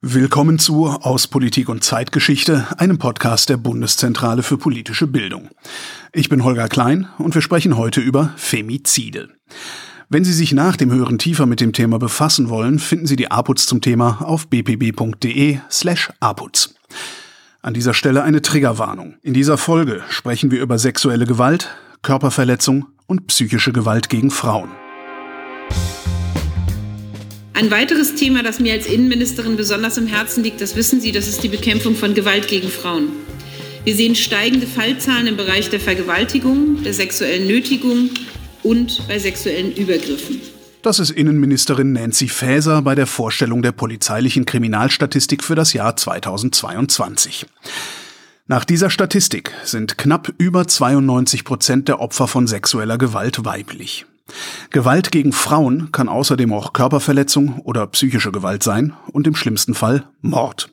Willkommen zu Aus Politik und Zeitgeschichte, einem Podcast der Bundeszentrale für politische Bildung. Ich bin Holger Klein und wir sprechen heute über Femizide. Wenn Sie sich nach dem Hören tiefer mit dem Thema befassen wollen, finden Sie die APUZ zum Thema auf bpb.de slash APUZ. An dieser Stelle eine Triggerwarnung. In dieser Folge sprechen wir über sexuelle Gewalt, Körperverletzung und psychische Gewalt gegen Frauen. Ein weiteres Thema, das mir als Innenministerin besonders im Herzen liegt, das wissen Sie, das ist die Bekämpfung von Gewalt gegen Frauen. Wir sehen steigende Fallzahlen im Bereich der Vergewaltigung, der sexuellen Nötigung und bei sexuellen Übergriffen. Das ist Innenministerin Nancy Faeser bei der Vorstellung der polizeilichen Kriminalstatistik für das Jahr 2022. Nach dieser Statistik sind knapp über 92 Prozent der Opfer von sexueller Gewalt weiblich. Gewalt gegen Frauen kann außerdem auch Körperverletzung oder psychische Gewalt sein und im schlimmsten Fall Mord.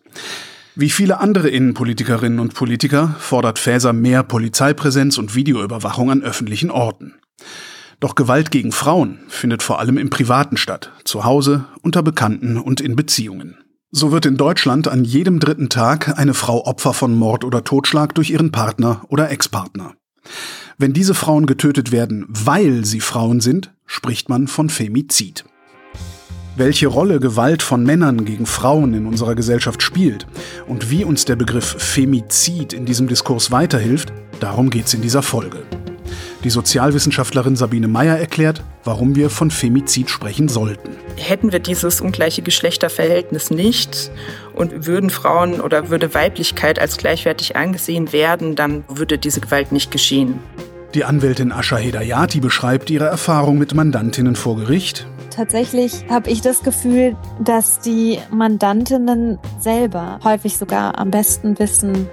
Wie viele andere Innenpolitikerinnen und Politiker fordert Faeser mehr Polizeipräsenz und Videoüberwachung an öffentlichen Orten. Doch Gewalt gegen Frauen findet vor allem im Privaten statt, zu Hause, unter Bekannten und in Beziehungen. So wird in Deutschland an jedem dritten Tag eine Frau Opfer von Mord oder Totschlag durch ihren Partner oder Ex-Partner. Wenn diese Frauen getötet werden, weil sie Frauen sind, spricht man von Femizid. Welche Rolle Gewalt von Männern gegen Frauen in unserer Gesellschaft spielt und wie uns der Begriff Femizid in diesem Diskurs weiterhilft, darum geht's in dieser Folge. Die Sozialwissenschaftlerin Sabine Meyer erklärt, warum wir von Femizid sprechen sollten. Hätten wir dieses ungleiche Geschlechterverhältnis nicht und würden Frauen oder würde Weiblichkeit als gleichwertig angesehen werden, dann würde diese Gewalt nicht geschehen. Die Anwältin Asha Hedayati beschreibt ihre Erfahrung mit Mandantinnen vor Gericht. Tatsächlich habe ich das Gefühl, dass die Mandantinnen selber häufig sogar am besten wissen,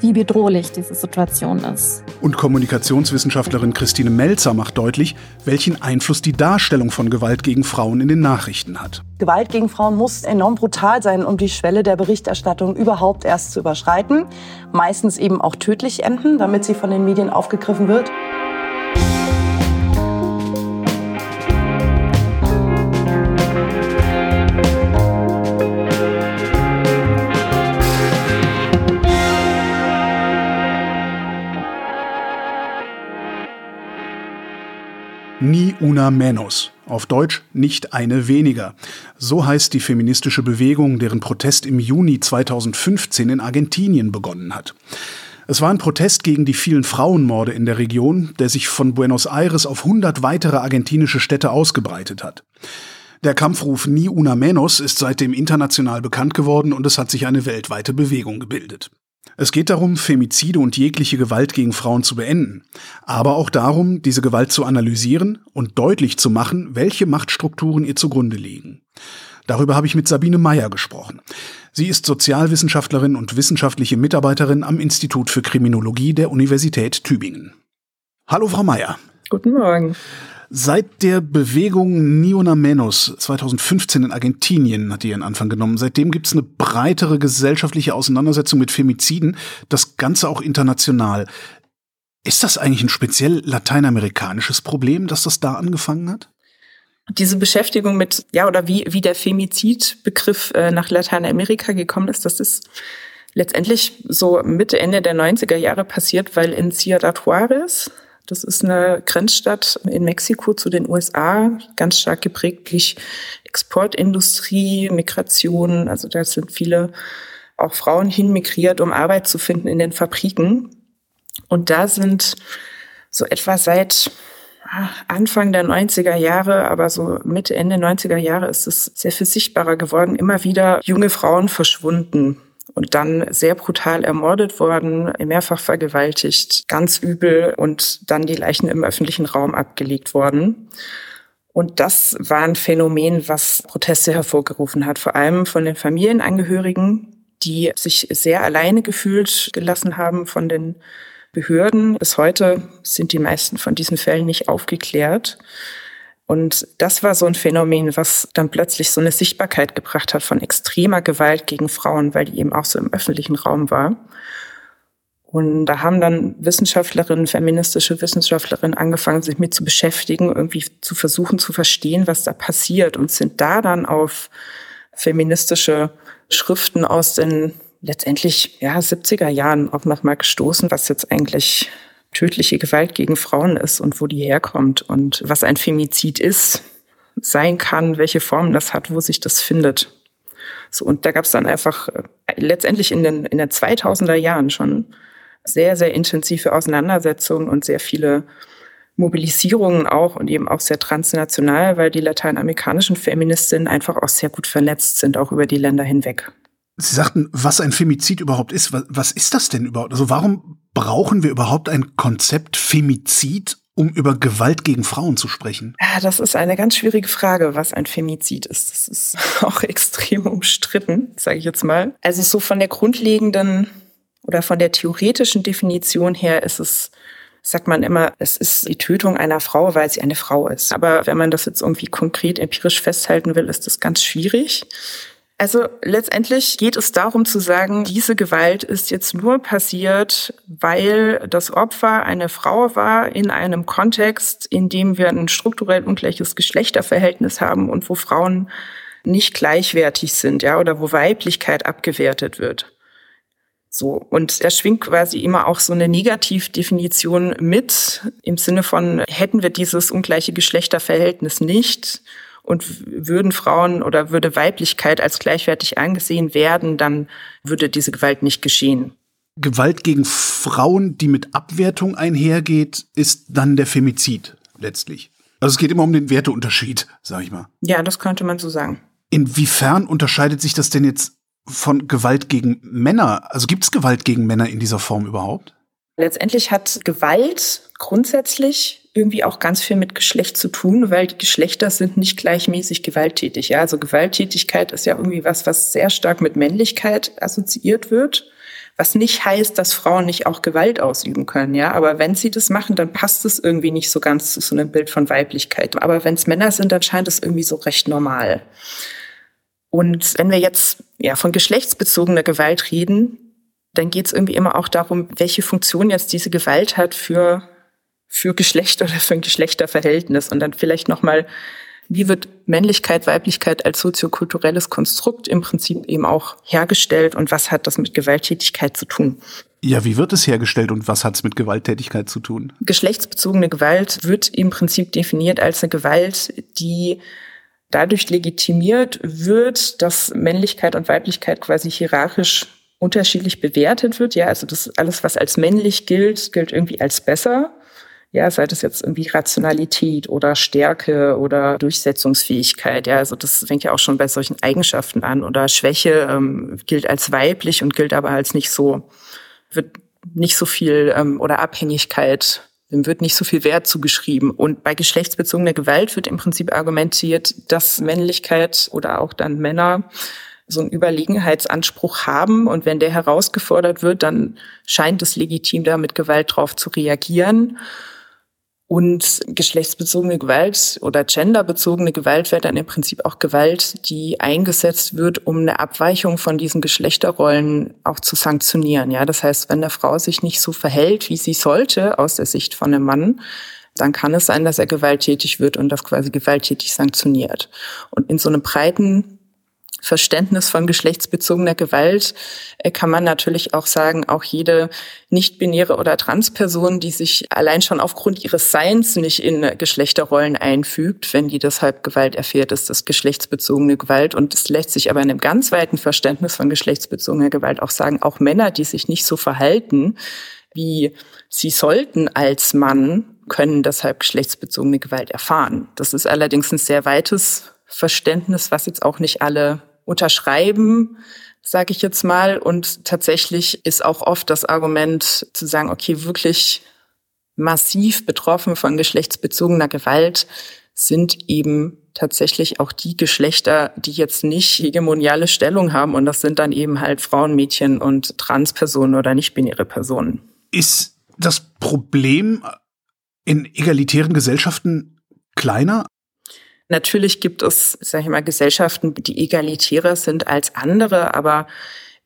wie bedrohlich diese Situation ist. Und Kommunikationswissenschaftlerin Christine Melzer macht deutlich, welchen Einfluss die Darstellung von Gewalt gegen Frauen in den Nachrichten hat. Gewalt gegen Frauen muss enorm brutal sein, um die Schwelle der Berichterstattung überhaupt erst zu überschreiten. Meistens eben auch tödlich enden, damit sie von den Medien aufgegriffen wird. Una menos. Auf Deutsch nicht eine weniger. So heißt die feministische Bewegung, deren Protest im Juni 2015 in Argentinien begonnen hat. Es war ein Protest gegen die vielen Frauenmorde in der Region, der sich von Buenos Aires auf 100 weitere argentinische Städte ausgebreitet hat. Der Kampfruf Ni una menos ist seitdem international bekannt geworden und es hat sich eine weltweite Bewegung gebildet. Es geht darum, Femizide und jegliche Gewalt gegen Frauen zu beenden, aber auch darum, diese Gewalt zu analysieren und deutlich zu machen, welche Machtstrukturen ihr zugrunde liegen. Darüber habe ich mit Sabine Meyer gesprochen. Sie ist Sozialwissenschaftlerin und wissenschaftliche Mitarbeiterin am Institut für Kriminologie der Universität Tübingen. Hallo, Frau Meyer. Guten Morgen. Seit der Bewegung Niona Menos 2015 in Argentinien hat die ihren Anfang genommen. Seitdem gibt es eine breitere gesellschaftliche Auseinandersetzung mit Femiziden, das Ganze auch international. Ist das eigentlich ein speziell lateinamerikanisches Problem, dass das da angefangen hat? Diese Beschäftigung mit, ja, oder wie, wie der Femizidbegriff äh, nach Lateinamerika gekommen ist, das ist letztendlich so Mitte, Ende der 90er Jahre passiert, weil in Ciudad Juarez, das ist eine Grenzstadt in Mexiko zu den USA, ganz stark geprägt durch Exportindustrie, Migration. Also da sind viele auch Frauen hinmigriert, um Arbeit zu finden in den Fabriken. Und da sind so etwa seit ah, Anfang der 90er Jahre, aber so Mitte, Ende 90er Jahre ist es sehr viel sichtbarer geworden, immer wieder junge Frauen verschwunden und dann sehr brutal ermordet worden, mehrfach vergewaltigt, ganz übel und dann die Leichen im öffentlichen Raum abgelegt worden. Und das war ein Phänomen, was Proteste hervorgerufen hat, vor allem von den Familienangehörigen, die sich sehr alleine gefühlt gelassen haben von den Behörden. Bis heute sind die meisten von diesen Fällen nicht aufgeklärt. Und das war so ein Phänomen, was dann plötzlich so eine Sichtbarkeit gebracht hat von extremer Gewalt gegen Frauen, weil die eben auch so im öffentlichen Raum war. Und da haben dann Wissenschaftlerinnen, feministische Wissenschaftlerinnen angefangen, sich mit zu beschäftigen, irgendwie zu versuchen zu verstehen, was da passiert und sind da dann auf feministische Schriften aus den letztendlich ja 70er Jahren auch nochmal gestoßen, was jetzt eigentlich tödliche Gewalt gegen Frauen ist und wo die herkommt und was ein Femizid ist, sein kann, welche Formen das hat, wo sich das findet. So, und da gab es dann einfach äh, letztendlich in den, in den 2000er Jahren schon sehr, sehr intensive Auseinandersetzungen und sehr viele Mobilisierungen auch und eben auch sehr transnational, weil die lateinamerikanischen Feministinnen einfach auch sehr gut vernetzt sind, auch über die Länder hinweg. Sie sagten, was ein Femizid überhaupt ist. Was, was ist das denn überhaupt? Also warum brauchen wir überhaupt ein Konzept Femizid, um über Gewalt gegen Frauen zu sprechen? Ja, das ist eine ganz schwierige Frage, was ein Femizid ist. Das ist auch extrem umstritten, sage ich jetzt mal. Also so von der grundlegenden oder von der theoretischen Definition her ist es sagt man immer, es ist die Tötung einer Frau, weil sie eine Frau ist. Aber wenn man das jetzt irgendwie konkret empirisch festhalten will, ist das ganz schwierig. Also letztendlich geht es darum zu sagen, diese Gewalt ist jetzt nur passiert, weil das Opfer eine Frau war in einem Kontext, in dem wir ein strukturell ungleiches Geschlechterverhältnis haben und wo Frauen nicht gleichwertig sind, ja, oder wo Weiblichkeit abgewertet wird. So. Und da schwingt quasi immer auch so eine Negativdefinition mit im Sinne von, hätten wir dieses ungleiche Geschlechterverhältnis nicht, und würden Frauen oder würde Weiblichkeit als gleichwertig angesehen werden, dann würde diese Gewalt nicht geschehen. Gewalt gegen Frauen, die mit Abwertung einhergeht, ist dann der Femizid letztlich. Also es geht immer um den Werteunterschied, sag ich mal. Ja, das könnte man so sagen. Inwiefern unterscheidet sich das denn jetzt von Gewalt gegen Männer? Also gibt es Gewalt gegen Männer in dieser Form überhaupt? Letztendlich hat Gewalt grundsätzlich irgendwie auch ganz viel mit Geschlecht zu tun, weil die Geschlechter sind nicht gleichmäßig gewalttätig. Ja, also Gewalttätigkeit ist ja irgendwie was, was sehr stark mit Männlichkeit assoziiert wird. Was nicht heißt, dass Frauen nicht auch Gewalt ausüben können, ja. Aber wenn sie das machen, dann passt es irgendwie nicht so ganz zu so einem Bild von Weiblichkeit. Aber wenn es Männer sind, dann scheint es irgendwie so recht normal. Und wenn wir jetzt ja von geschlechtsbezogener Gewalt reden, dann geht es irgendwie immer auch darum, welche Funktion jetzt diese Gewalt hat für, für Geschlecht oder für ein Geschlechterverhältnis. Und dann vielleicht nochmal, wie wird Männlichkeit, Weiblichkeit als soziokulturelles Konstrukt im Prinzip eben auch hergestellt und was hat das mit Gewalttätigkeit zu tun? Ja, wie wird es hergestellt und was hat es mit Gewalttätigkeit zu tun? Geschlechtsbezogene Gewalt wird im Prinzip definiert als eine Gewalt, die dadurch legitimiert wird, dass Männlichkeit und Weiblichkeit quasi hierarchisch unterschiedlich bewertet wird. Ja, also das alles, was als männlich gilt, gilt irgendwie als besser. Ja, sei das jetzt irgendwie Rationalität oder Stärke oder Durchsetzungsfähigkeit. Ja, also das fängt ja auch schon bei solchen Eigenschaften an. Oder Schwäche ähm, gilt als weiblich und gilt aber als nicht so, wird nicht so viel ähm, oder Abhängigkeit dem wird nicht so viel Wert zugeschrieben. Und bei geschlechtsbezogener Gewalt wird im Prinzip argumentiert, dass Männlichkeit oder auch dann Männer so einen Überlegenheitsanspruch haben. Und wenn der herausgefordert wird, dann scheint es legitim, da mit Gewalt drauf zu reagieren. Und geschlechtsbezogene Gewalt oder genderbezogene Gewalt wäre dann im Prinzip auch Gewalt, die eingesetzt wird, um eine Abweichung von diesen Geschlechterrollen auch zu sanktionieren. Ja, das heißt, wenn eine Frau sich nicht so verhält, wie sie sollte aus der Sicht von einem Mann, dann kann es sein, dass er gewalttätig wird und das quasi gewalttätig sanktioniert. Und in so einem breiten Verständnis von geschlechtsbezogener Gewalt äh, kann man natürlich auch sagen, auch jede nicht-binäre oder Transperson, die sich allein schon aufgrund ihres Seins nicht in Geschlechterrollen einfügt, wenn die deshalb Gewalt erfährt, ist das geschlechtsbezogene Gewalt. Und es lässt sich aber in einem ganz weiten Verständnis von geschlechtsbezogener Gewalt auch sagen, auch Männer, die sich nicht so verhalten, wie sie sollten als Mann, können deshalb geschlechtsbezogene Gewalt erfahren. Das ist allerdings ein sehr weites Verständnis, was jetzt auch nicht alle unterschreiben, sage ich jetzt mal. Und tatsächlich ist auch oft das Argument zu sagen, okay, wirklich massiv betroffen von geschlechtsbezogener Gewalt sind eben tatsächlich auch die Geschlechter, die jetzt nicht hegemoniale Stellung haben. Und das sind dann eben halt Frauen, Mädchen und Transpersonen oder nicht-binäre Personen. Ist das Problem in egalitären Gesellschaften kleiner Natürlich gibt es, sage ich mal, Gesellschaften, die egalitärer sind als andere, aber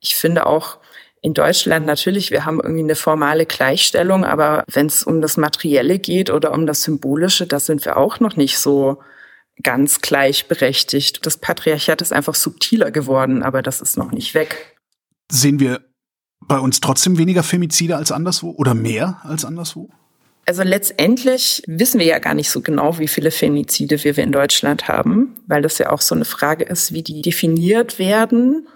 ich finde auch in Deutschland natürlich, wir haben irgendwie eine formale Gleichstellung, aber wenn es um das Materielle geht oder um das Symbolische, da sind wir auch noch nicht so ganz gleichberechtigt. Das Patriarchat ist einfach subtiler geworden, aber das ist noch nicht weg. Sehen wir bei uns trotzdem weniger Femizide als anderswo oder mehr als anderswo? Also letztendlich wissen wir ja gar nicht so genau, wie viele Femizide wir in Deutschland haben, weil das ja auch so eine Frage ist, wie die definiert werden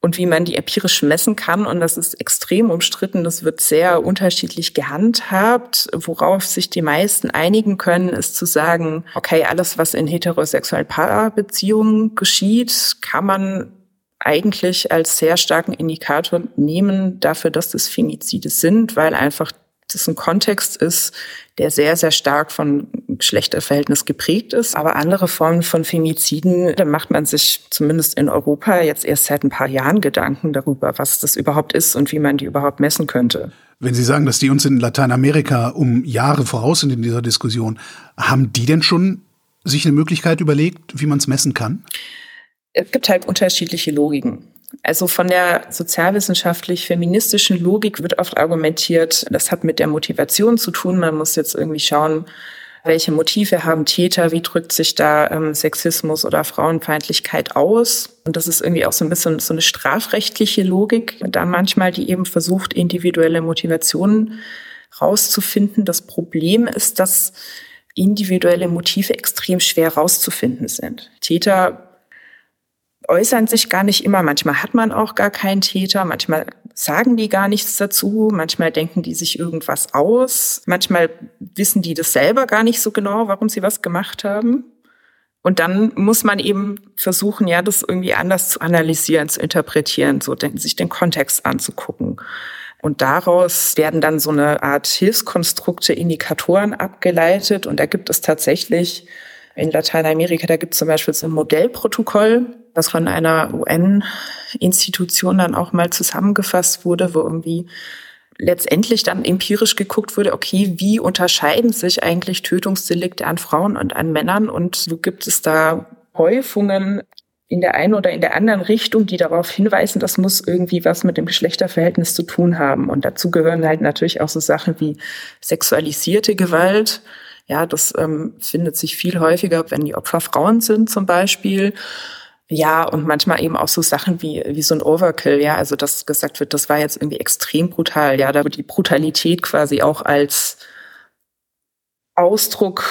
und wie man die empirisch messen kann. Und das ist extrem umstritten. Das wird sehr unterschiedlich gehandhabt. Worauf sich die meisten einigen können, ist zu sagen, okay, alles, was in heterosexuellen Paarbeziehungen geschieht, kann man eigentlich als sehr starken Indikator nehmen dafür, dass das Femizide sind, weil einfach das ein Kontext ist, der sehr, sehr stark von Geschlechterverhältnis geprägt ist. Aber andere Formen von Femiziden, da macht man sich zumindest in Europa jetzt erst seit ein paar Jahren Gedanken darüber, was das überhaupt ist und wie man die überhaupt messen könnte. Wenn Sie sagen, dass die uns in Lateinamerika um Jahre voraus sind in dieser Diskussion, haben die denn schon sich eine Möglichkeit überlegt, wie man es messen kann? Es gibt halt unterschiedliche Logiken. Also von der sozialwissenschaftlich-feministischen Logik wird oft argumentiert, das hat mit der Motivation zu tun. Man muss jetzt irgendwie schauen, welche Motive haben Täter, wie drückt sich da ähm, Sexismus oder Frauenfeindlichkeit aus. Und das ist irgendwie auch so ein bisschen so eine strafrechtliche Logik, da manchmal die eben versucht, individuelle Motivationen rauszufinden. Das Problem ist, dass individuelle Motive extrem schwer rauszufinden sind. Täter äußern sich gar nicht immer. Manchmal hat man auch gar keinen Täter, manchmal sagen die gar nichts dazu, manchmal denken die sich irgendwas aus, manchmal wissen die das selber gar nicht so genau, warum sie was gemacht haben. Und dann muss man eben versuchen, ja, das irgendwie anders zu analysieren, zu interpretieren, so den, sich den Kontext anzugucken. Und daraus werden dann so eine Art Hilfskonstrukte, Indikatoren abgeleitet. Und da gibt es tatsächlich in Lateinamerika, da gibt es zum Beispiel so ein Modellprotokoll, das von einer UN-Institution dann auch mal zusammengefasst wurde, wo irgendwie letztendlich dann empirisch geguckt wurde, okay, wie unterscheiden sich eigentlich Tötungsdelikte an Frauen und an Männern und wo gibt es da Häufungen in der einen oder in der anderen Richtung, die darauf hinweisen, das muss irgendwie was mit dem Geschlechterverhältnis zu tun haben. Und dazu gehören halt natürlich auch so Sachen wie sexualisierte Gewalt, ja, das ähm, findet sich viel häufiger, wenn die Opfer Frauen sind zum Beispiel. Ja, und manchmal eben auch so Sachen wie, wie so ein Overkill, ja, also dass gesagt wird, das war jetzt irgendwie extrem brutal, ja, da wird die Brutalität quasi auch als Ausdruck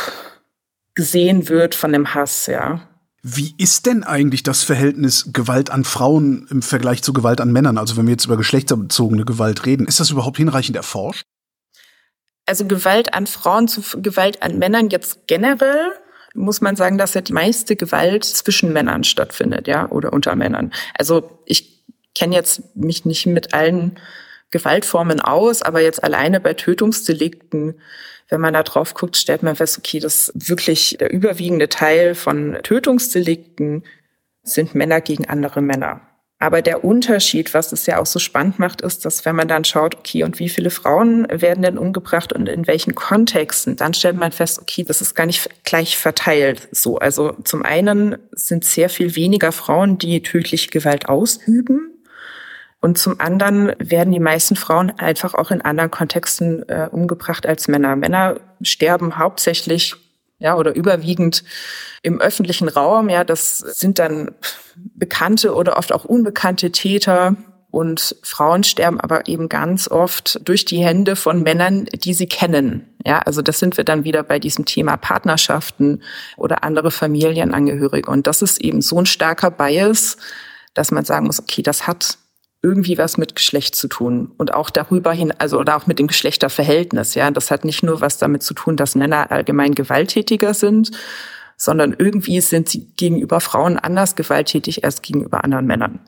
gesehen wird von dem Hass, ja. Wie ist denn eigentlich das Verhältnis Gewalt an Frauen im Vergleich zu Gewalt an Männern? Also wenn wir jetzt über geschlechtsbezogene Gewalt reden, ist das überhaupt hinreichend erforscht? Also Gewalt an Frauen zu Gewalt an Männern jetzt generell muss man sagen, dass ja die meiste Gewalt zwischen Männern stattfindet, ja, oder unter Männern. Also ich kenne jetzt mich nicht mit allen Gewaltformen aus, aber jetzt alleine bei Tötungsdelikten, wenn man da drauf guckt, stellt man fest, okay, das wirklich der überwiegende Teil von Tötungsdelikten sind Männer gegen andere Männer. Aber der Unterschied, was es ja auch so spannend macht, ist, dass wenn man dann schaut, okay, und wie viele Frauen werden denn umgebracht und in welchen Kontexten, dann stellt man fest, okay, das ist gar nicht gleich verteilt so. Also zum einen sind sehr viel weniger Frauen, die tödliche Gewalt ausüben. Und zum anderen werden die meisten Frauen einfach auch in anderen Kontexten äh, umgebracht als Männer. Männer sterben hauptsächlich ja, oder überwiegend im öffentlichen Raum. Ja, das sind dann bekannte oder oft auch unbekannte Täter. Und Frauen sterben aber eben ganz oft durch die Hände von Männern, die sie kennen. Ja, also das sind wir dann wieder bei diesem Thema Partnerschaften oder andere Familienangehörige. Und das ist eben so ein starker Bias, dass man sagen muss, okay, das hat irgendwie was mit Geschlecht zu tun und auch darüber hin, also oder auch mit dem Geschlechterverhältnis. Ja, das hat nicht nur was damit zu tun, dass Männer allgemein gewalttätiger sind, sondern irgendwie sind sie gegenüber Frauen anders gewalttätig als gegenüber anderen Männern.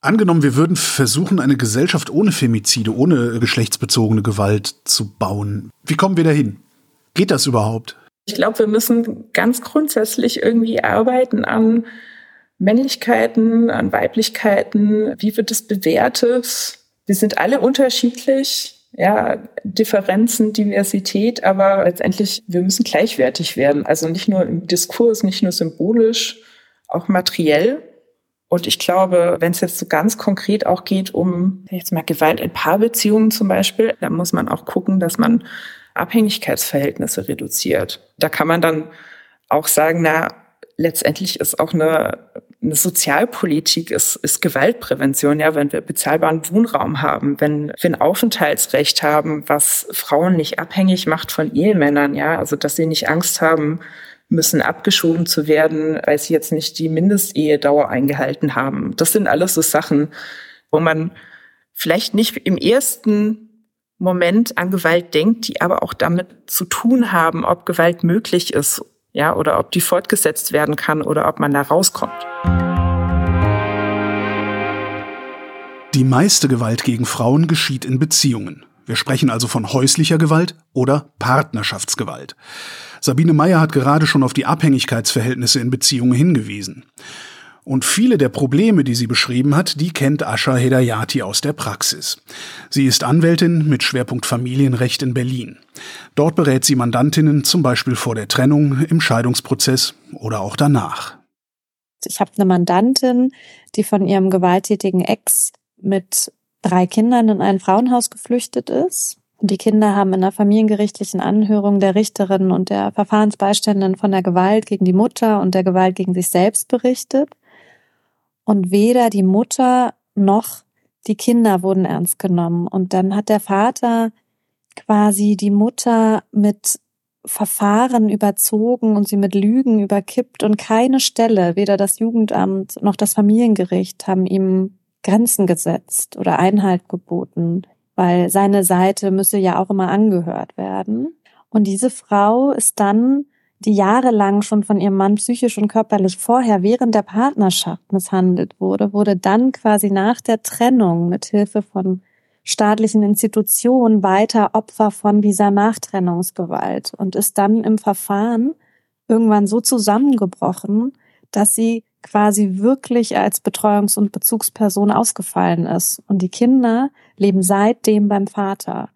Angenommen, wir würden versuchen, eine Gesellschaft ohne Femizide, ohne geschlechtsbezogene Gewalt zu bauen. Wie kommen wir dahin? Geht das überhaupt? Ich glaube, wir müssen ganz grundsätzlich irgendwie arbeiten an Männlichkeiten, an Weiblichkeiten. Wie wird es bewertet? Wir sind alle unterschiedlich. Ja, Differenzen, Diversität, aber letztendlich, wir müssen gleichwertig werden. Also nicht nur im Diskurs, nicht nur symbolisch, auch materiell. Und ich glaube, wenn es jetzt so ganz konkret auch geht um jetzt mal Gewalt in Paarbeziehungen zum Beispiel, dann muss man auch gucken, dass man Abhängigkeitsverhältnisse reduziert. Da kann man dann auch sagen, na, letztendlich ist auch eine, eine Sozialpolitik, ist, ist Gewaltprävention, ja, wenn wir bezahlbaren Wohnraum haben, wenn wir ein Aufenthaltsrecht haben, was Frauen nicht abhängig macht von Ehemännern, ja, also dass sie nicht Angst haben müssen, abgeschoben zu werden, weil sie jetzt nicht die Mindestehedauer eingehalten haben. Das sind alles so Sachen, wo man vielleicht nicht im ersten Moment an Gewalt denkt, die aber auch damit zu tun haben, ob Gewalt möglich ist ja, oder ob die fortgesetzt werden kann oder ob man da rauskommt. Die meiste Gewalt gegen Frauen geschieht in Beziehungen. Wir sprechen also von häuslicher Gewalt oder Partnerschaftsgewalt. Sabine Meyer hat gerade schon auf die Abhängigkeitsverhältnisse in Beziehungen hingewiesen. Und viele der Probleme, die sie beschrieben hat, die kennt Asha Hedayati aus der Praxis. Sie ist Anwältin mit Schwerpunkt Familienrecht in Berlin. Dort berät sie Mandantinnen zum Beispiel vor der Trennung, im Scheidungsprozess oder auch danach. Ich habe eine Mandantin, die von ihrem gewalttätigen Ex mit drei Kindern in ein Frauenhaus geflüchtet ist. Die Kinder haben in der familiengerichtlichen Anhörung der Richterin und der Verfahrensbeiständin von der Gewalt gegen die Mutter und der Gewalt gegen sich selbst berichtet und weder die Mutter noch die Kinder wurden ernst genommen. Und dann hat der Vater quasi die Mutter mit Verfahren überzogen und sie mit Lügen überkippt und keine Stelle, weder das Jugendamt noch das Familiengericht haben ihm Grenzen gesetzt oder Einhalt geboten, weil seine Seite müsse ja auch immer angehört werden. Und diese Frau ist dann die jahrelang schon von ihrem Mann psychisch und körperlich vorher während der Partnerschaft misshandelt wurde, wurde dann quasi nach der Trennung mit Hilfe von staatlichen Institutionen weiter Opfer von dieser Nachtrennungsgewalt und ist dann im Verfahren irgendwann so zusammengebrochen, dass sie quasi wirklich als Betreuungs- und Bezugsperson ausgefallen ist. Und die Kinder leben seitdem beim Vater.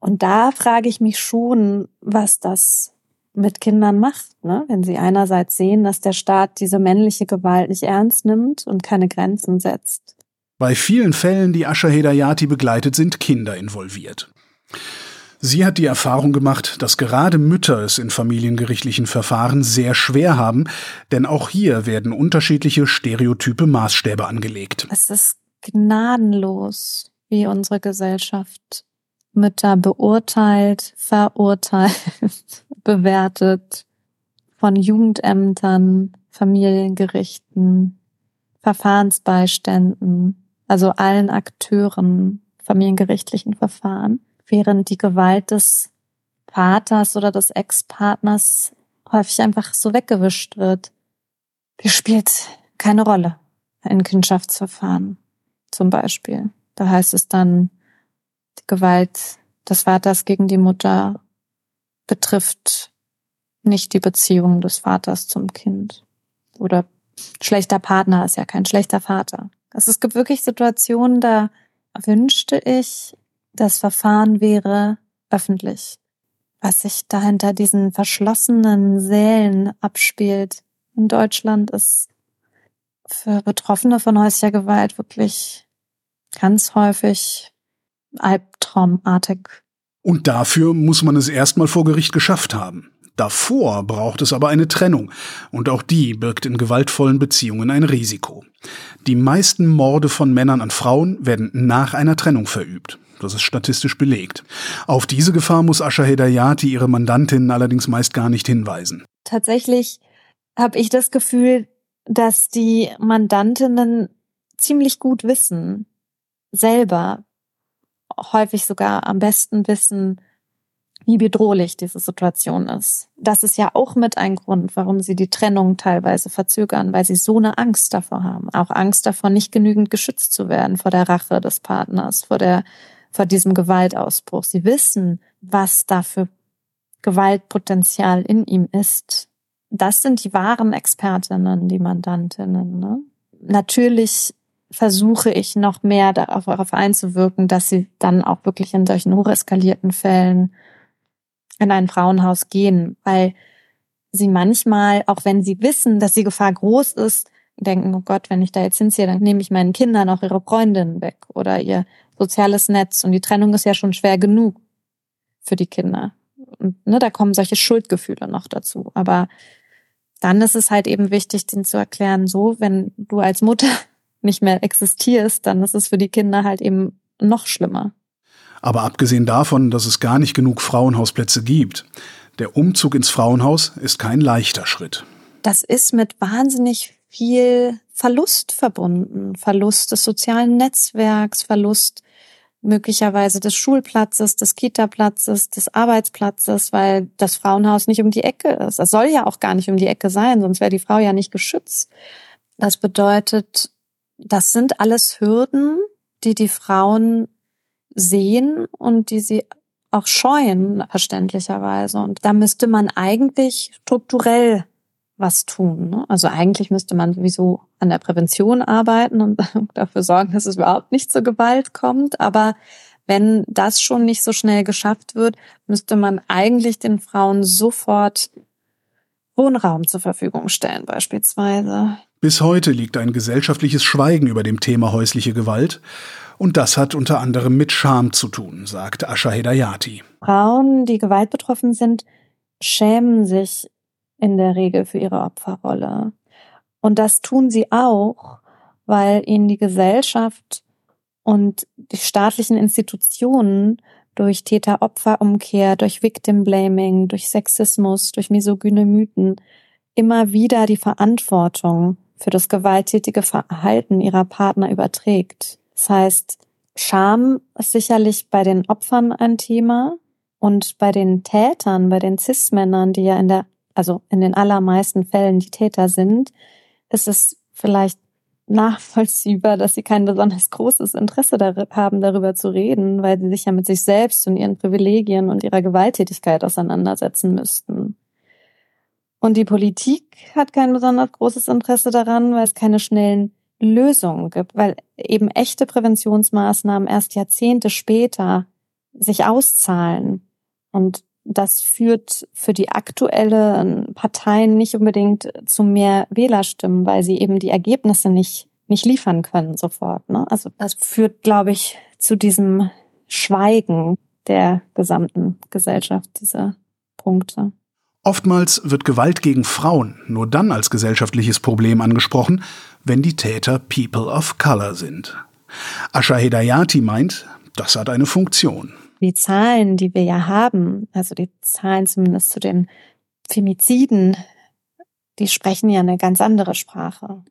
Und da frage ich mich schon, was das mit Kindern macht, ne? wenn sie einerseits sehen, dass der Staat diese männliche Gewalt nicht ernst nimmt und keine Grenzen setzt. Bei vielen Fällen, die Asha Hedayati begleitet, sind Kinder involviert. Sie hat die Erfahrung gemacht, dass gerade Mütter es in familiengerichtlichen Verfahren sehr schwer haben, denn auch hier werden unterschiedliche stereotype Maßstäbe angelegt. Es ist gnadenlos, wie unsere Gesellschaft Mütter beurteilt, verurteilt, bewertet von Jugendämtern, Familiengerichten, Verfahrensbeiständen, also allen Akteuren familiengerichtlichen Verfahren, während die Gewalt des Vaters oder des Ex-Partners häufig einfach so weggewischt wird. Die spielt keine Rolle in Kindschaftsverfahren zum Beispiel. Da heißt es dann, Gewalt des Vaters gegen die Mutter betrifft nicht die Beziehung des Vaters zum Kind. Oder schlechter Partner ist ja kein schlechter Vater. Also es gibt wirklich Situationen, da wünschte ich, das Verfahren wäre öffentlich. Was sich dahinter diesen verschlossenen Sälen abspielt in Deutschland ist für Betroffene von häuslicher Gewalt wirklich ganz häufig albtraumartig. Und dafür muss man es erstmal vor Gericht geschafft haben. Davor braucht es aber eine Trennung, und auch die birgt in gewaltvollen Beziehungen ein Risiko. Die meisten Morde von Männern an Frauen werden nach einer Trennung verübt. Das ist statistisch belegt. Auf diese Gefahr muss Asha Hedayati ihre Mandantinnen allerdings meist gar nicht hinweisen. Tatsächlich habe ich das Gefühl, dass die Mandantinnen ziemlich gut wissen, selber, häufig sogar am besten wissen, wie bedrohlich diese Situation ist. Das ist ja auch mit ein Grund, warum sie die Trennung teilweise verzögern, weil sie so eine Angst davor haben. Auch Angst davor, nicht genügend geschützt zu werden vor der Rache des Partners, vor der, vor diesem Gewaltausbruch. Sie wissen, was da für Gewaltpotenzial in ihm ist. Das sind die wahren Expertinnen, die Mandantinnen. Ne? Natürlich versuche ich noch mehr darauf einzuwirken, dass sie dann auch wirklich in solchen hocheskalierten Fällen in ein Frauenhaus gehen, weil sie manchmal, auch wenn sie wissen, dass die Gefahr groß ist, denken, oh Gott, wenn ich da jetzt hinziehe, dann nehme ich meinen Kindern auch ihre Freundinnen weg oder ihr soziales Netz. Und die Trennung ist ja schon schwer genug für die Kinder. Und ne, da kommen solche Schuldgefühle noch dazu. Aber dann ist es halt eben wichtig, den zu erklären, so, wenn du als Mutter nicht mehr existierst, dann ist es für die Kinder halt eben noch schlimmer. Aber abgesehen davon, dass es gar nicht genug Frauenhausplätze gibt, der Umzug ins Frauenhaus ist kein leichter Schritt. Das ist mit wahnsinnig viel Verlust verbunden. Verlust des sozialen Netzwerks, Verlust möglicherweise des Schulplatzes, des Kita-Platzes, des Arbeitsplatzes, weil das Frauenhaus nicht um die Ecke ist. Das soll ja auch gar nicht um die Ecke sein, sonst wäre die Frau ja nicht geschützt. Das bedeutet, das sind alles Hürden, die die Frauen sehen und die sie auch scheuen, verständlicherweise. Und da müsste man eigentlich strukturell was tun. Ne? Also eigentlich müsste man sowieso an der Prävention arbeiten und dafür sorgen, dass es überhaupt nicht zur Gewalt kommt. Aber wenn das schon nicht so schnell geschafft wird, müsste man eigentlich den Frauen sofort Wohnraum zur Verfügung stellen, beispielsweise. Bis heute liegt ein gesellschaftliches Schweigen über dem Thema häusliche Gewalt. Und das hat unter anderem mit Scham zu tun, sagt Asha Hedayati. Frauen, die Gewalt betroffen sind, schämen sich in der Regel für ihre Opferrolle. Und das tun sie auch, weil ihnen die Gesellschaft und die staatlichen Institutionen durch Täter-Opfer-Umkehr, durch Victim-Blaming, durch Sexismus, durch misogyne Mythen immer wieder die Verantwortung für das gewalttätige Verhalten ihrer Partner überträgt. Das heißt, Scham ist sicherlich bei den Opfern ein Thema und bei den Tätern, bei den Cis-Männern, die ja in der also in den allermeisten Fällen die Täter sind, ist es vielleicht nachvollziehbar, dass sie kein besonders großes Interesse haben, darüber zu reden, weil sie sich ja mit sich selbst und ihren Privilegien und ihrer Gewalttätigkeit auseinandersetzen müssten. Und die Politik hat kein besonders großes Interesse daran, weil es keine schnellen Lösungen gibt, weil eben echte Präventionsmaßnahmen erst Jahrzehnte später sich auszahlen. Und das führt für die aktuellen Parteien nicht unbedingt zu mehr Wählerstimmen, weil sie eben die Ergebnisse nicht, nicht liefern können sofort. Ne? Also das führt, glaube ich, zu diesem Schweigen der gesamten Gesellschaft, dieser Punkte. Oftmals wird Gewalt gegen Frauen nur dann als gesellschaftliches Problem angesprochen, wenn die Täter People of Color sind. Asha Hedayati meint, das hat eine Funktion die Zahlen, die wir ja haben, also die Zahlen zumindest zu den Femiziden, die sprechen ja eine ganz andere Sprache.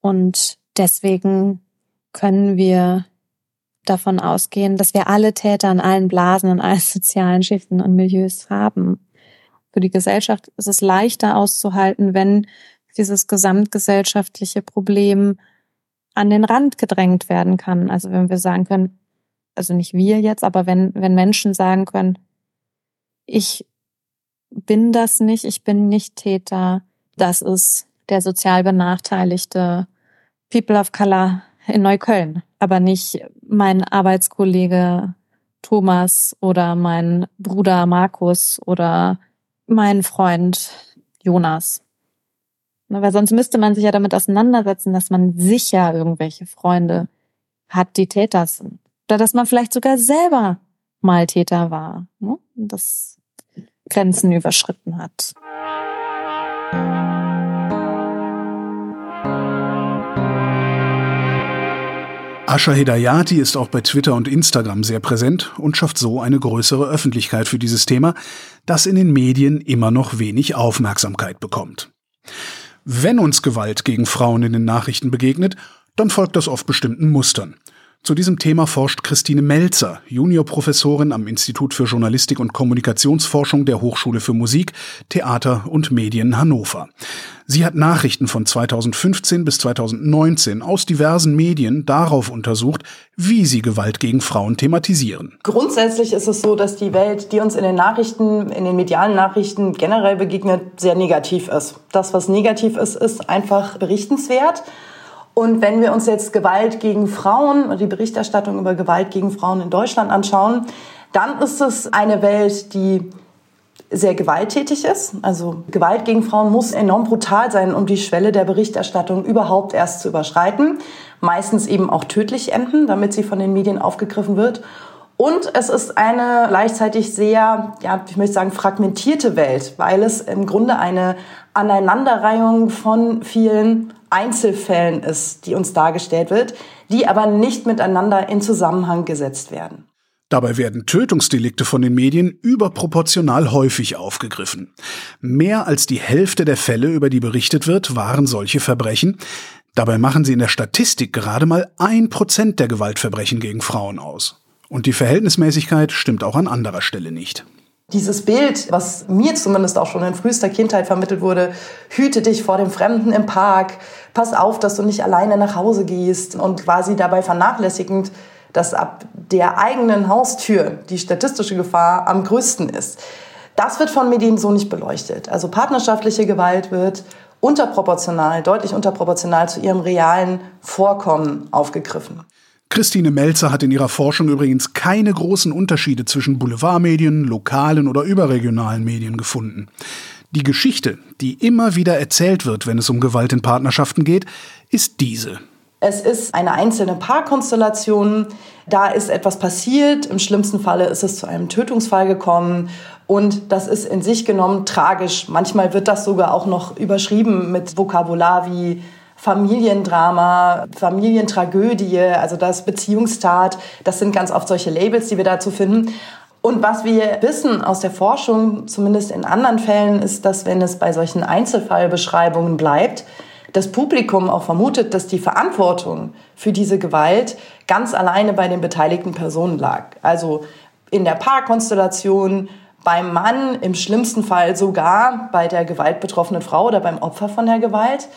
Und deswegen können wir davon ausgehen, dass wir alle Täter in allen Blasen, in allen sozialen Schichten und Milieus haben. Für die Gesellschaft ist es leichter auszuhalten, wenn dieses gesamtgesellschaftliche Problem an den Rand gedrängt werden kann. Also wenn wir sagen können, also nicht wir jetzt, aber wenn, wenn Menschen sagen können, ich bin das nicht, ich bin nicht Täter, das ist der sozial benachteiligte People of Color in Neukölln, aber nicht mein Arbeitskollege Thomas oder mein Bruder Markus oder mein Freund Jonas. Weil sonst müsste man sich ja damit auseinandersetzen, dass man sicher irgendwelche Freunde hat, die Täter sind. Oder dass man vielleicht sogar selber mal Täter war ne? und das Grenzen überschritten hat. Asha Hedayati ist auch bei Twitter und Instagram sehr präsent und schafft so eine größere Öffentlichkeit für dieses Thema, das in den Medien immer noch wenig Aufmerksamkeit bekommt. Wenn uns Gewalt gegen Frauen in den Nachrichten begegnet, dann folgt das oft bestimmten Mustern. Zu diesem Thema forscht Christine Melzer, Juniorprofessorin am Institut für Journalistik und Kommunikationsforschung der Hochschule für Musik, Theater und Medien Hannover. Sie hat Nachrichten von 2015 bis 2019 aus diversen Medien darauf untersucht, wie sie Gewalt gegen Frauen thematisieren. Grundsätzlich ist es so, dass die Welt, die uns in den Nachrichten, in den medialen Nachrichten generell begegnet, sehr negativ ist. Das, was negativ ist, ist einfach berichtenswert. Und wenn wir uns jetzt Gewalt gegen Frauen, die Berichterstattung über Gewalt gegen Frauen in Deutschland anschauen, dann ist es eine Welt, die sehr gewalttätig ist. Also Gewalt gegen Frauen muss enorm brutal sein, um die Schwelle der Berichterstattung überhaupt erst zu überschreiten. Meistens eben auch tödlich enden, damit sie von den Medien aufgegriffen wird. Und es ist eine gleichzeitig sehr, ja, ich möchte sagen, fragmentierte Welt, weil es im Grunde eine Aneinanderreihung von vielen Einzelfällen ist, die uns dargestellt wird, die aber nicht miteinander in Zusammenhang gesetzt werden. Dabei werden Tötungsdelikte von den Medien überproportional häufig aufgegriffen. Mehr als die Hälfte der Fälle, über die berichtet wird, waren solche Verbrechen. Dabei machen sie in der Statistik gerade mal ein Prozent der Gewaltverbrechen gegen Frauen aus. Und die Verhältnismäßigkeit stimmt auch an anderer Stelle nicht. Dieses Bild, was mir zumindest auch schon in frühester Kindheit vermittelt wurde, hüte dich vor dem Fremden im Park, pass auf, dass du nicht alleine nach Hause gehst und quasi dabei vernachlässigend, dass ab der eigenen Haustür die statistische Gefahr am größten ist. Das wird von Medien so nicht beleuchtet. Also partnerschaftliche Gewalt wird unterproportional, deutlich unterproportional zu ihrem realen Vorkommen aufgegriffen. Christine Melzer hat in ihrer Forschung übrigens keine großen Unterschiede zwischen Boulevardmedien, lokalen oder überregionalen Medien gefunden. Die Geschichte, die immer wieder erzählt wird, wenn es um Gewalt in Partnerschaften geht, ist diese. Es ist eine einzelne Paarkonstellation. Da ist etwas passiert. Im schlimmsten Falle ist es zu einem Tötungsfall gekommen. Und das ist in sich genommen tragisch. Manchmal wird das sogar auch noch überschrieben mit Vokabular wie Familiendrama, Familientragödie, also das Beziehungstat, das sind ganz oft solche Labels, die wir dazu finden. Und was wir wissen aus der Forschung, zumindest in anderen Fällen, ist, dass wenn es bei solchen Einzelfallbeschreibungen bleibt, das Publikum auch vermutet, dass die Verantwortung für diese Gewalt ganz alleine bei den beteiligten Personen lag. Also in der Paarkonstellation, beim Mann, im schlimmsten Fall sogar bei der gewaltbetroffenen Frau oder beim Opfer von der Gewalt.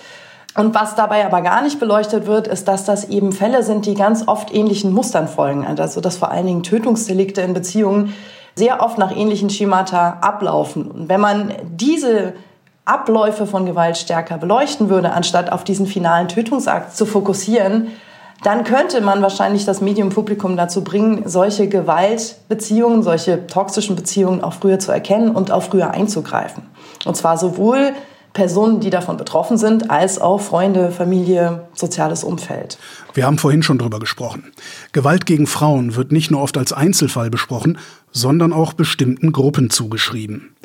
Und was dabei aber gar nicht beleuchtet wird, ist, dass das eben Fälle sind, die ganz oft ähnlichen Mustern folgen. Also dass vor allen Dingen Tötungsdelikte in Beziehungen sehr oft nach ähnlichen Schemata ablaufen. Und wenn man diese Abläufe von Gewalt stärker beleuchten würde, anstatt auf diesen finalen Tötungsakt zu fokussieren, dann könnte man wahrscheinlich das Medium-Publikum dazu bringen, solche Gewaltbeziehungen, solche toxischen Beziehungen auch früher zu erkennen und auch früher einzugreifen. Und zwar sowohl Personen, die davon betroffen sind, als auch Freunde, Familie, soziales Umfeld. Wir haben vorhin schon drüber gesprochen. Gewalt gegen Frauen wird nicht nur oft als Einzelfall besprochen, sondern auch bestimmten Gruppen zugeschrieben.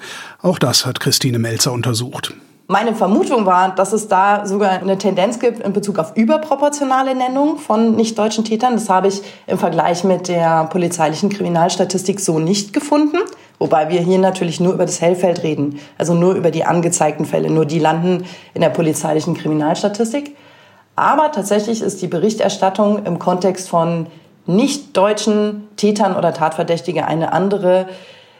Auch das hat Christine Melzer untersucht. Meine Vermutung war, dass es da sogar eine Tendenz gibt in Bezug auf überproportionale Nennung von nicht-deutschen Tätern. Das habe ich im Vergleich mit der polizeilichen Kriminalstatistik so nicht gefunden. Wobei wir hier natürlich nur über das Hellfeld reden, also nur über die angezeigten Fälle. Nur die landen in der polizeilichen Kriminalstatistik. Aber tatsächlich ist die Berichterstattung im Kontext von nicht-deutschen Tätern oder Tatverdächtige eine andere.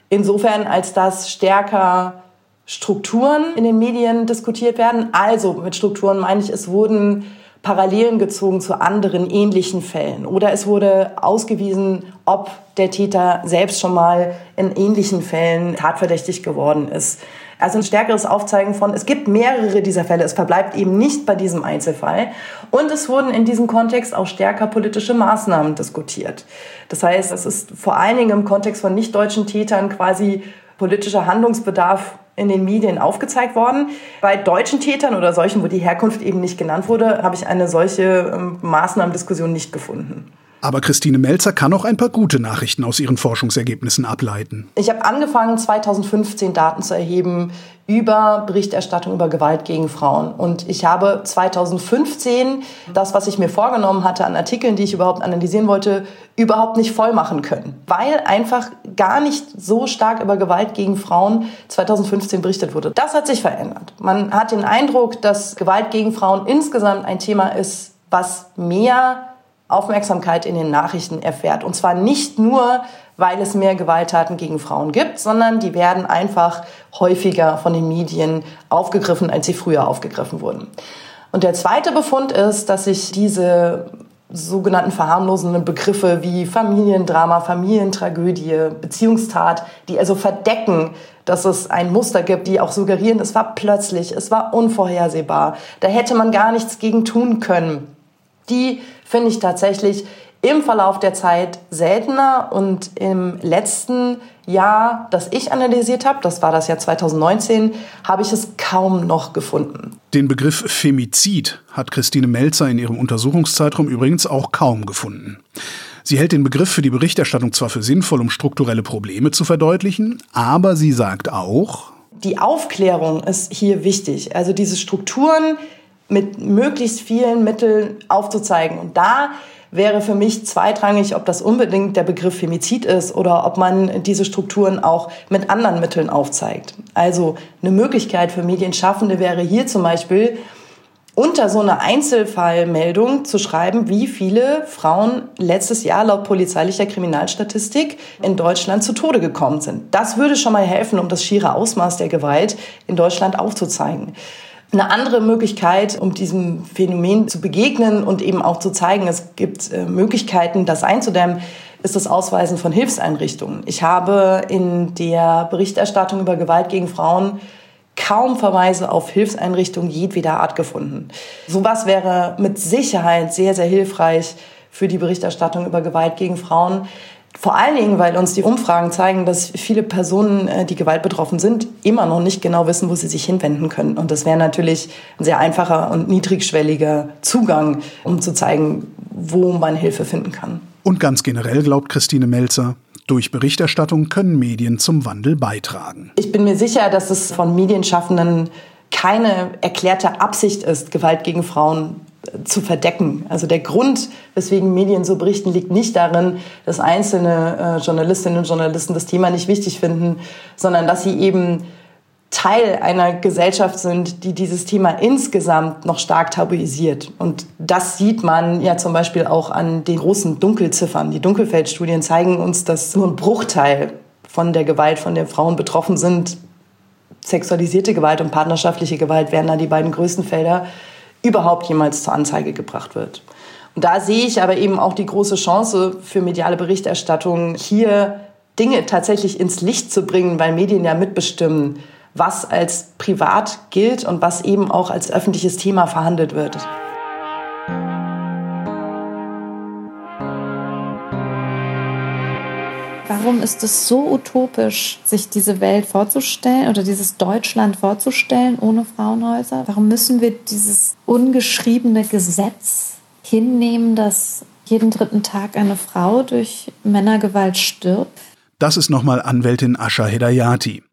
Insofern, als dass stärker Strukturen in den Medien diskutiert werden. Also mit Strukturen meine ich, es wurden Parallelen gezogen zu anderen ähnlichen Fällen. Oder es wurde ausgewiesen, ob der Täter selbst schon mal in ähnlichen Fällen tatverdächtig geworden ist. Also ein stärkeres Aufzeigen von, es gibt mehrere dieser Fälle, es verbleibt eben nicht bei diesem Einzelfall. Und es wurden in diesem Kontext auch stärker politische Maßnahmen diskutiert. Das heißt, es ist vor allen Dingen im Kontext von nicht-deutschen Tätern quasi politischer Handlungsbedarf in den Medien aufgezeigt worden. Bei deutschen Tätern oder solchen, wo die Herkunft eben nicht genannt wurde, habe ich eine solche ähm, Maßnahmendiskussion nicht gefunden. Aber Christine Melzer kann auch ein paar gute Nachrichten aus ihren Forschungsergebnissen ableiten. Ich habe angefangen, 2015 Daten zu erheben über Berichterstattung über Gewalt gegen Frauen. Und ich habe 2015 das, was ich mir vorgenommen hatte an Artikeln, die ich überhaupt analysieren wollte, überhaupt nicht voll machen können. Weil einfach gar nicht so stark über Gewalt gegen Frauen 2015 berichtet wurde. Das hat sich verändert. Man hat den Eindruck, dass Gewalt gegen Frauen insgesamt ein Thema ist, was mehr Aufmerksamkeit in den Nachrichten erfährt. Und zwar nicht nur, weil es mehr Gewalttaten gegen Frauen gibt, sondern die werden einfach häufiger von den Medien aufgegriffen, als sie früher aufgegriffen wurden. Und der zweite Befund ist, dass sich diese sogenannten verharmlosenden Begriffe wie Familiendrama, Familientragödie, Beziehungstat, die also verdecken, dass es ein Muster gibt, die auch suggerieren, es war plötzlich, es war unvorhersehbar, da hätte man gar nichts gegen tun können die finde ich tatsächlich im Verlauf der Zeit seltener und im letzten Jahr, das ich analysiert habe, das war das Jahr 2019, habe ich es kaum noch gefunden. Den Begriff Femizid hat Christine Melzer in ihrem Untersuchungszeitraum übrigens auch kaum gefunden. Sie hält den Begriff für die Berichterstattung zwar für sinnvoll, um strukturelle Probleme zu verdeutlichen, aber sie sagt auch, die Aufklärung ist hier wichtig. Also diese Strukturen mit möglichst vielen Mitteln aufzuzeigen. Und da wäre für mich zweitrangig, ob das unbedingt der Begriff Femizid ist oder ob man diese Strukturen auch mit anderen Mitteln aufzeigt. Also eine Möglichkeit für Medienschaffende wäre hier zum Beispiel, unter so eine Einzelfallmeldung zu schreiben, wie viele Frauen letztes Jahr laut polizeilicher Kriminalstatistik in Deutschland zu Tode gekommen sind. Das würde schon mal helfen, um das schiere Ausmaß der Gewalt in Deutschland aufzuzeigen. Eine andere Möglichkeit, um diesem Phänomen zu begegnen und eben auch zu zeigen, es gibt äh, Möglichkeiten, das einzudämmen, ist das Ausweisen von Hilfseinrichtungen. Ich habe in der Berichterstattung über Gewalt gegen Frauen kaum Verweise auf Hilfseinrichtungen jedweder Art gefunden. Sowas wäre mit Sicherheit sehr, sehr hilfreich für die Berichterstattung über Gewalt gegen Frauen. Vor allen Dingen, weil uns die Umfragen zeigen, dass viele Personen, äh, die Gewalt betroffen sind, immer noch nicht genau wissen, wo sie sich hinwenden können. Und das wäre natürlich ein sehr einfacher und niedrigschwelliger Zugang, um zu zeigen, wo man Hilfe finden kann. Und ganz generell glaubt Christine Melzer, durch Berichterstattung können Medien zum Wandel beitragen. Ich bin mir sicher, dass es von Medienschaffenden keine erklärte Absicht ist, Gewalt gegen Frauen zu verdecken. Also der Grund, weswegen Medien so berichten, liegt nicht darin, dass einzelne äh, Journalistinnen und Journalisten das Thema nicht wichtig finden, sondern dass sie eben Teil einer Gesellschaft sind, die dieses Thema insgesamt noch stark tabuisiert. Und das sieht man ja zum Beispiel auch an den großen Dunkelziffern. Die Dunkelfeldstudien zeigen uns, dass nur ein Bruchteil von der Gewalt, von der Frauen betroffen sind, sexualisierte Gewalt und partnerschaftliche Gewalt wären da die beiden größten Felder, überhaupt jemals zur Anzeige gebracht wird. Und da sehe ich aber eben auch die große Chance für mediale Berichterstattung, hier Dinge tatsächlich ins Licht zu bringen, weil Medien ja mitbestimmen, was als privat gilt und was eben auch als öffentliches Thema verhandelt wird. Warum ist es so utopisch, sich diese Welt vorzustellen oder dieses Deutschland vorzustellen ohne Frauenhäuser? Warum müssen wir dieses ungeschriebene Gesetz hinnehmen, dass jeden dritten Tag eine Frau durch Männergewalt stirbt? Das ist nochmal Anwältin Asha Hedayati.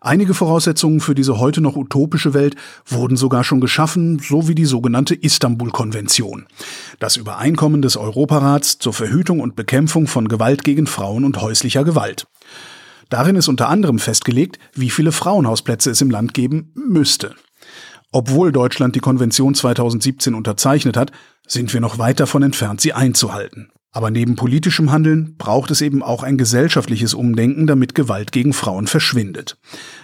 Einige Voraussetzungen für diese heute noch utopische Welt wurden sogar schon geschaffen, so wie die sogenannte Istanbul-Konvention. Das Übereinkommen des Europarats zur Verhütung und Bekämpfung von Gewalt gegen Frauen und häuslicher Gewalt. Darin ist unter anderem festgelegt, wie viele Frauenhausplätze es im Land geben müsste. Obwohl Deutschland die Konvention 2017 unterzeichnet hat, sind wir noch weit davon entfernt, sie einzuhalten. Aber neben politischem Handeln braucht es eben auch ein gesellschaftliches Umdenken, damit Gewalt gegen Frauen verschwindet.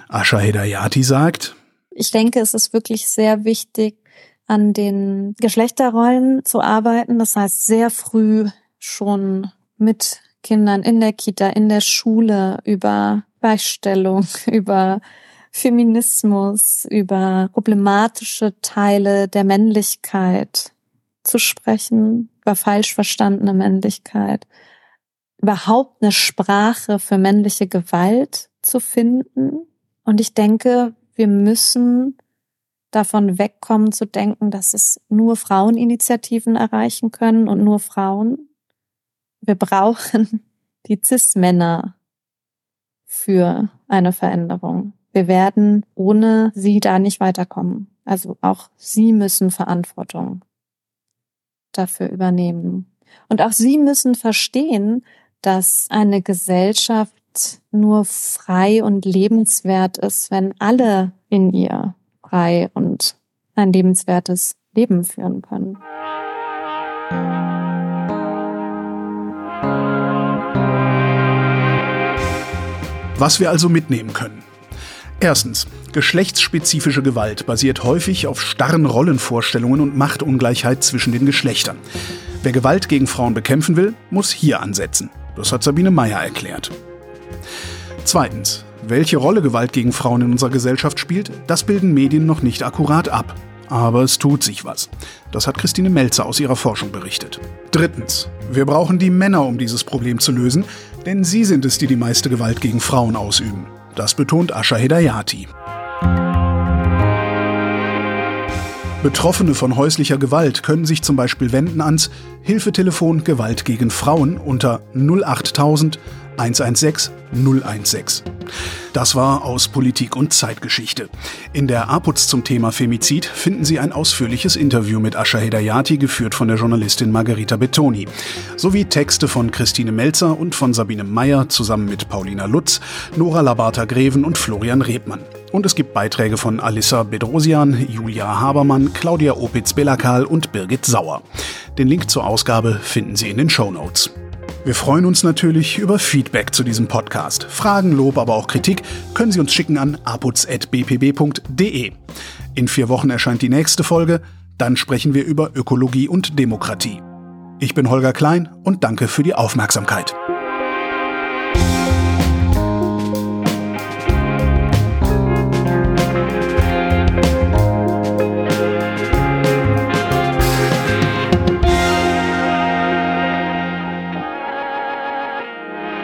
Asha Hedayati sagt, ich denke, es ist wirklich sehr wichtig, an den Geschlechterrollen zu arbeiten. Das heißt, sehr früh schon mit Kindern in der Kita, in der Schule über Gleichstellung, über Feminismus, über problematische Teile der Männlichkeit zu sprechen, über falsch verstandene Männlichkeit, überhaupt eine Sprache für männliche Gewalt zu finden. Und ich denke, wir müssen davon wegkommen zu denken, dass es nur Fraueninitiativen erreichen können und nur Frauen. Wir brauchen die CIS-Männer für eine Veränderung. Wir werden ohne sie da nicht weiterkommen. Also auch sie müssen Verantwortung dafür übernehmen. Und auch sie müssen verstehen, dass eine Gesellschaft nur frei und lebenswert ist, wenn alle in ihr frei und ein lebenswertes Leben führen können. Was wir also mitnehmen können. Erstens. Geschlechtsspezifische Gewalt basiert häufig auf starren Rollenvorstellungen und Machtungleichheit zwischen den Geschlechtern. Wer Gewalt gegen Frauen bekämpfen will, muss hier ansetzen. Das hat Sabine Meyer erklärt. Zweitens. Welche Rolle Gewalt gegen Frauen in unserer Gesellschaft spielt, das bilden Medien noch nicht akkurat ab. Aber es tut sich was. Das hat Christine Melzer aus ihrer Forschung berichtet. Drittens. Wir brauchen die Männer, um dieses Problem zu lösen, denn sie sind es, die die meiste Gewalt gegen Frauen ausüben. Das betont Asha Hedayati. Betroffene von häuslicher Gewalt können sich zum Beispiel wenden ans Hilfetelefon Gewalt gegen Frauen unter 08000 116 016. Das war aus Politik und Zeitgeschichte. In der APUZ zum Thema Femizid finden Sie ein ausführliches Interview mit Ascha Hedayati, geführt von der Journalistin Margarita Bettoni, sowie Texte von Christine Melzer und von Sabine Meyer zusammen mit Paulina Lutz, Nora Labata-Greven und Florian Rebmann. Und es gibt Beiträge von Alissa Bedrosian, Julia Habermann, Claudia Opitz-Bellakal und Birgit Sauer. Den Link zur Ausgabe finden Sie in den Show Notes. Wir freuen uns natürlich über Feedback zu diesem Podcast. Fragen, Lob, aber auch Kritik können Sie uns schicken an aputz.bpb.de. In vier Wochen erscheint die nächste Folge. Dann sprechen wir über Ökologie und Demokratie. Ich bin Holger Klein und danke für die Aufmerksamkeit.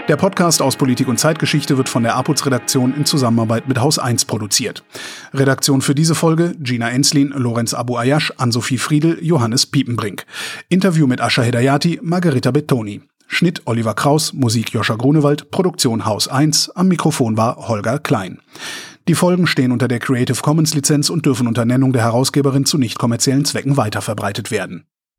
Der Podcast aus Politik und Zeitgeschichte wird von der APUZ-Redaktion in Zusammenarbeit mit Haus 1 produziert. Redaktion für diese Folge Gina Enslin, Lorenz Abu Ayash, Ann-Sophie Friedel, Johannes Piepenbrink. Interview mit Ascha Hedayati, Margarita Bettoni. Schnitt Oliver Kraus, Musik Joscha Grunewald, Produktion Haus 1, am Mikrofon war Holger Klein. Die Folgen stehen unter der Creative Commons Lizenz und dürfen unter Nennung der Herausgeberin zu nicht kommerziellen Zwecken weiterverbreitet werden.